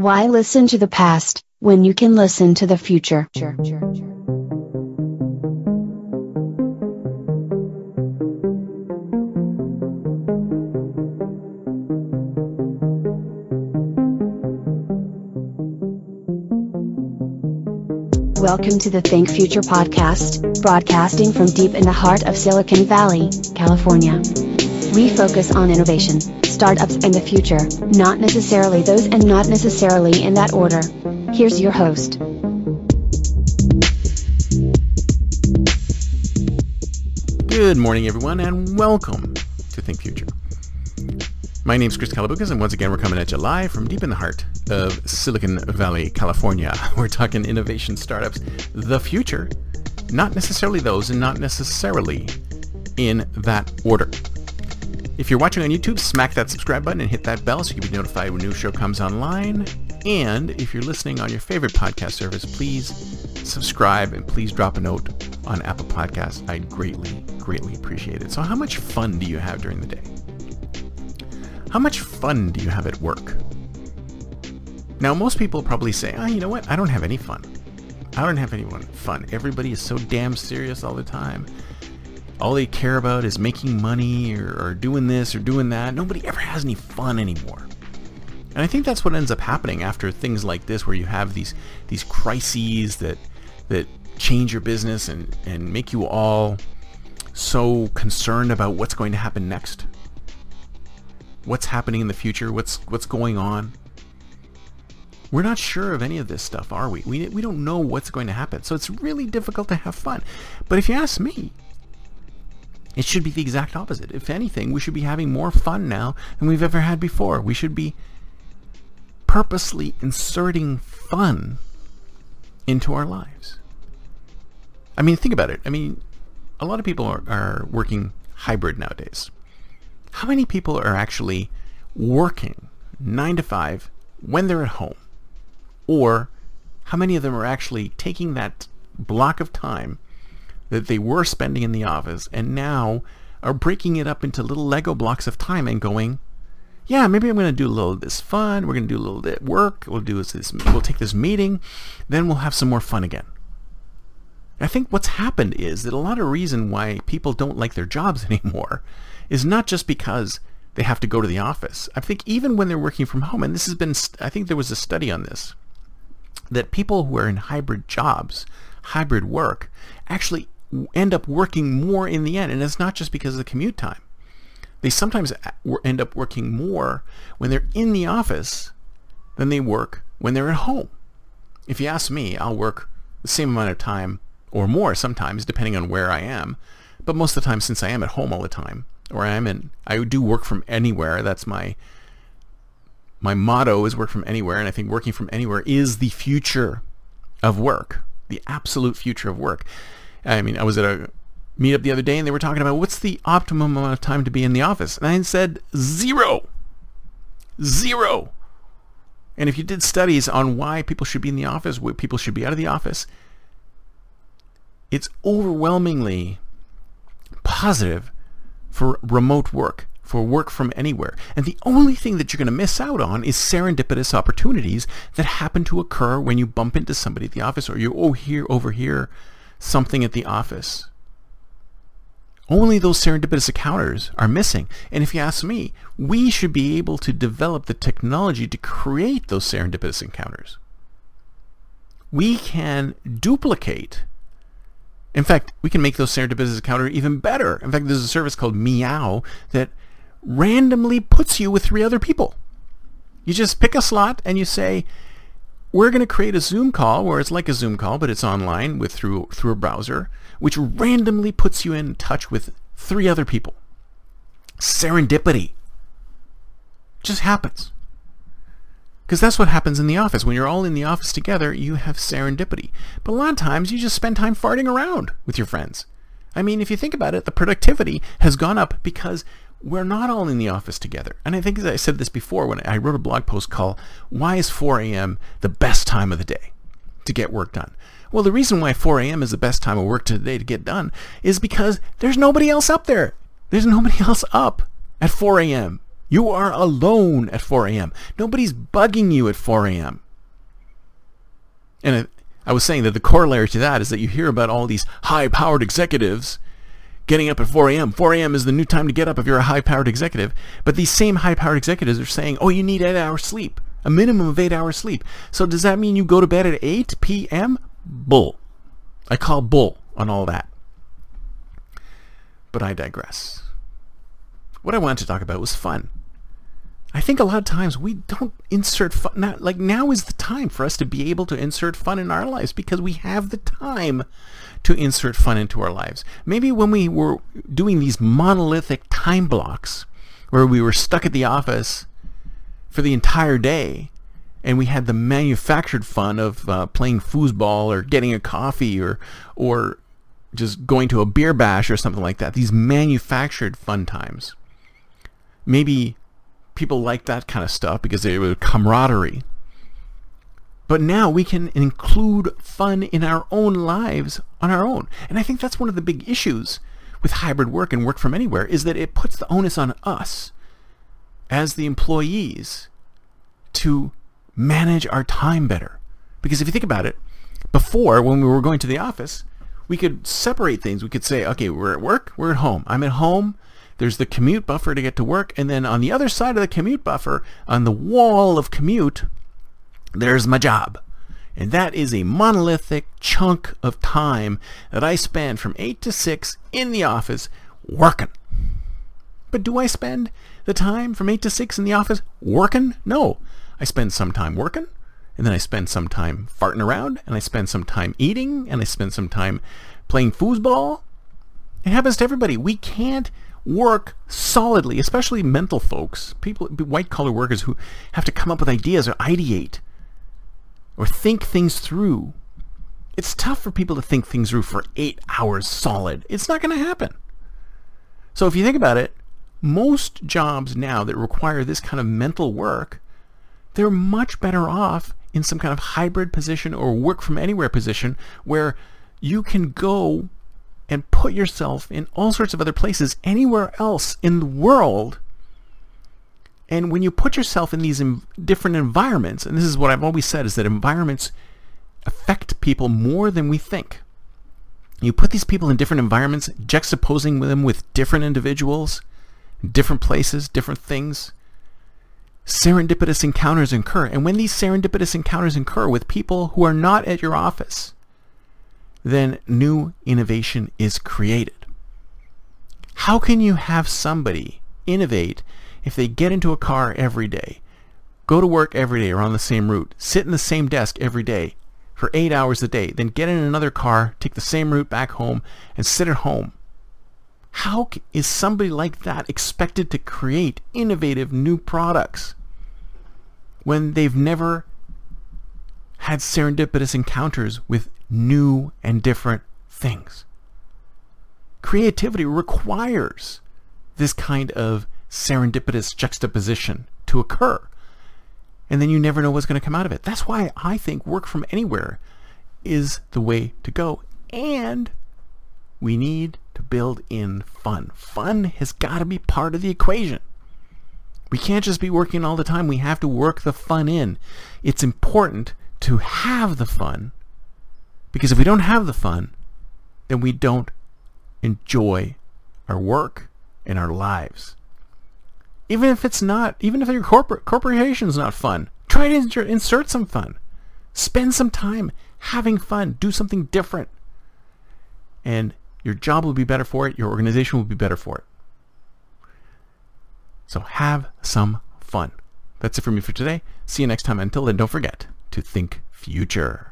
Why listen to the past when you can listen to the future? Welcome to the Think Future podcast, broadcasting from deep in the heart of Silicon Valley, California. We focus on innovation, startups, in the future, not necessarily those and not necessarily in that order. Here's your host. Good morning, everyone, and welcome to Think Future. My name is Chris Kalaboukis, and once again, we're coming at you live from deep in the heart of Silicon Valley, California. We're talking innovation startups, the future, not necessarily those, and not necessarily in that order. If you're watching on YouTube, smack that subscribe button and hit that bell so you can be notified when a new show comes online. And if you're listening on your favorite podcast service, please subscribe and please drop a note on Apple Podcasts. I'd greatly, greatly appreciate it. So how much fun do you have during the day? How much fun do you have at work? Now, most people probably say, oh, you know what? I don't have any fun. I don't have any fun. Everybody is so damn serious all the time. All they care about is making money or, or doing this or doing that. Nobody ever has any fun anymore. And I think that's what ends up happening after things like this, where you have these these crises that that change your business and, and make you all so concerned about what's going to happen next what's happening in the future, what's what's going on. We're not sure of any of this stuff, are we? We, we don't know what's going to happen. So it's really difficult to have fun. But if you ask me, it should be the exact opposite. If anything, we should be having more fun now than we've ever had before. We should be purposely inserting fun into our lives. I mean, think about it. I mean, a lot of people are, are working hybrid nowadays how many people are actually working nine to five when they're at home? Or how many of them are actually taking that block of time that they were spending in the office and now are breaking it up into little Lego blocks of time and going, yeah, maybe I'm going to do a little of this fun. We're going to do a little bit work. We'll do this. We'll take this meeting. Then we'll have some more fun again. I think what's happened is that a lot of reason why people don't like their jobs anymore is not just because they have to go to the office. I think even when they're working from home, and this has been, I think there was a study on this, that people who are in hybrid jobs, hybrid work, actually end up working more in the end. And it's not just because of the commute time. They sometimes end up working more when they're in the office than they work when they're at home. If you ask me, I'll work the same amount of time or more sometimes, depending on where I am. But most of the time, since I am at home all the time, or I am in, I do work from anywhere. That's my my motto is work from anywhere, and I think working from anywhere is the future of work, the absolute future of work. I mean, I was at a meetup the other day, and they were talking about what's the optimum amount of time to be in the office, and I said zero, zero. And if you did studies on why people should be in the office, why people should be out of the office, it's overwhelmingly positive for remote work, for work from anywhere. And the only thing that you're going to miss out on is serendipitous opportunities that happen to occur when you bump into somebody at the office or you oh here overhear something at the office. Only those serendipitous encounters are missing. And if you ask me, we should be able to develop the technology to create those serendipitous encounters. We can duplicate in fact, we can make those serendipitous encounter even better. In fact, there's a service called Meow that randomly puts you with three other people. You just pick a slot and you say, we're going to create a Zoom call where it's like a Zoom call, but it's online with through through a browser, which randomly puts you in touch with three other people. Serendipity. Just happens. Because that's what happens in the office. When you're all in the office together, you have serendipity. But a lot of times you just spend time farting around with your friends. I mean, if you think about it, the productivity has gone up because we're not all in the office together. And I think as I said this before when I wrote a blog post called Why is 4 a.m. the best time of the day to get work done? Well, the reason why 4 a.m. is the best time of work today to get done is because there's nobody else up there. There's nobody else up at 4 a.m. You are alone at 4 a.m. Nobody's bugging you at 4 a.m. And I was saying that the corollary to that is that you hear about all these high-powered executives getting up at 4 a.m. 4 a.m. is the new time to get up if you're a high-powered executive. But these same high-powered executives are saying, oh, you need eight hours sleep, a minimum of eight hours sleep. So does that mean you go to bed at 8 p.m.? Bull. I call bull on all that. But I digress. What I wanted to talk about was fun. I think a lot of times we don't insert fun. Not, like now is the time for us to be able to insert fun in our lives because we have the time to insert fun into our lives. Maybe when we were doing these monolithic time blocks where we were stuck at the office for the entire day and we had the manufactured fun of uh, playing foosball or getting a coffee or or just going to a beer bash or something like that. These manufactured fun times. Maybe people like that kind of stuff because they were camaraderie. But now we can include fun in our own lives on our own. And I think that's one of the big issues with hybrid work and work from anywhere is that it puts the onus on us as the employees to manage our time better. Because if you think about it, before when we were going to the office, we could separate things. We could say, okay, we're at work, we're at home. I'm at home. There's the commute buffer to get to work. And then on the other side of the commute buffer, on the wall of commute, there's my job. And that is a monolithic chunk of time that I spend from 8 to 6 in the office working. But do I spend the time from 8 to 6 in the office working? No. I spend some time working, and then I spend some time farting around, and I spend some time eating, and I spend some time playing foosball. It happens to everybody. We can't work solidly, especially mental folks, people, white collar workers who have to come up with ideas or ideate or think things through. It's tough for people to think things through for eight hours solid. It's not going to happen. So if you think about it, most jobs now that require this kind of mental work, they're much better off in some kind of hybrid position or work from anywhere position where you can go and put yourself in all sorts of other places anywhere else in the world and when you put yourself in these different environments, and this is what I've always said, is that environments affect people more than we think. You put these people in different environments, juxtaposing them with different individuals, different places, different things. Serendipitous encounters occur. And when these serendipitous encounters occur with people who are not at your office, then new innovation is created. How can you have somebody innovate if they get into a car every day, go to work every day or on the same route, sit in the same desk every day for eight hours a day, then get in another car, take the same route back home, and sit at home. How is somebody like that expected to create innovative new products when they've never had serendipitous encounters with new and different things? Creativity requires this kind of serendipitous juxtaposition to occur. And then you never know what's going to come out of it. That's why I think work from anywhere is the way to go. And we need to build in fun. Fun has got to be part of the equation. We can't just be working all the time. We have to work the fun in. It's important to have the fun because if we don't have the fun, then we don't enjoy our work and our lives even if it's not, even if your corporate corporation's not fun, try to insert, some fun. Spend some time having fun. Do something different. And your job will be better for it. Your organization will be better for it. So have some fun. That's it for me for today. See you next time. Until then, don't forget to think future.